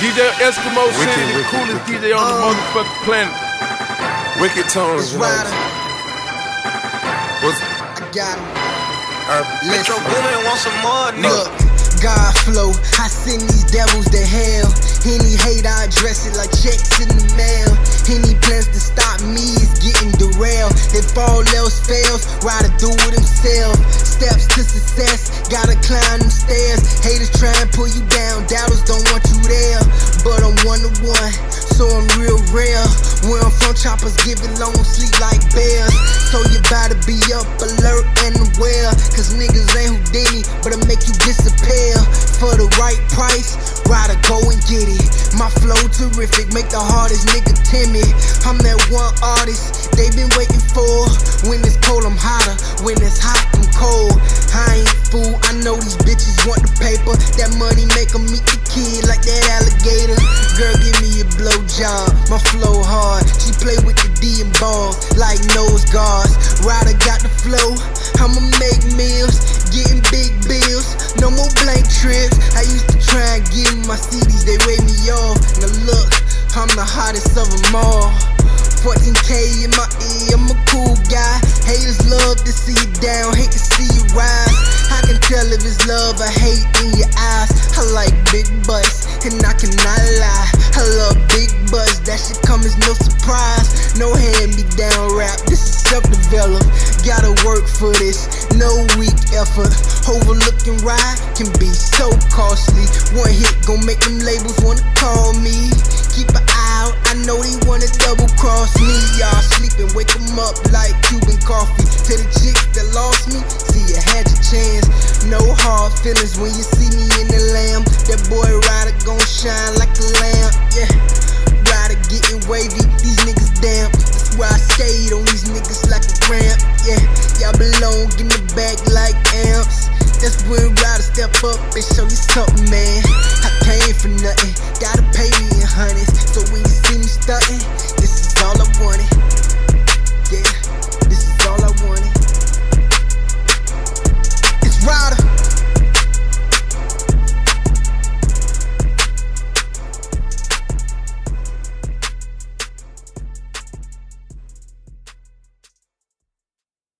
DJ Eskimo Wicked, City, the wicked, coolest wicked. DJ on the Uh. motherfucking planet. Wicked tones. It's you know. What's I got him. urban? Listen. Boomin' want some more, Look, God flow, I send these devils to hell. Any hate, I address it like checks in the mail. Any plans to stop me is getting derailed. If all else fails, Ryder do it himself. Steps to success, gotta climb them stairs. Haters try and pull you down, Where I'm from, choppers giving long sleep like bears. So you better be up, alert, and aware. Cause niggas ain't Houdini, but I make you disappear. For the right price, Ryder go and get it. My flow terrific, make the hardest nigga timid. I'm that one artist they been waiting for. When it's cold, I'm hotter. When it's hot, I'm cold. I ain't fool, I know these bitches want the paper. That money make make 'em meet the kid like that alligator. Girl, give me a blowjob, my flow hard. Like nose guards. Ryder got the flow, I'ma make meals, getting big bills. No more blank trips. I used to try and 'em my CDs, they weigh me off. Now look, I'm the hottest of them all. 14K in my ear, I'm a cool guy. Haters love to see you down, hate to see you rise. I can tell if it's love or hate in your eyes. No surprise. No hand me down rap, this is self developed. Gotta work for this, no weak effort. Overlooking ride can be so costly. One hit gon' make them labels wanna call me. Keep an eye out, I know they wanna double cross me. Y'all sleeping, wake 'em up like Cuban coffee. To the chicks that lost me, see you had your chance. No hard feelings when you see me in the lamb. belong in the back like amps. That's when riders step up and show you something, man. I came for nothing, gotta pay me in hundreds. So when you see me stuntin', this is all I wanted.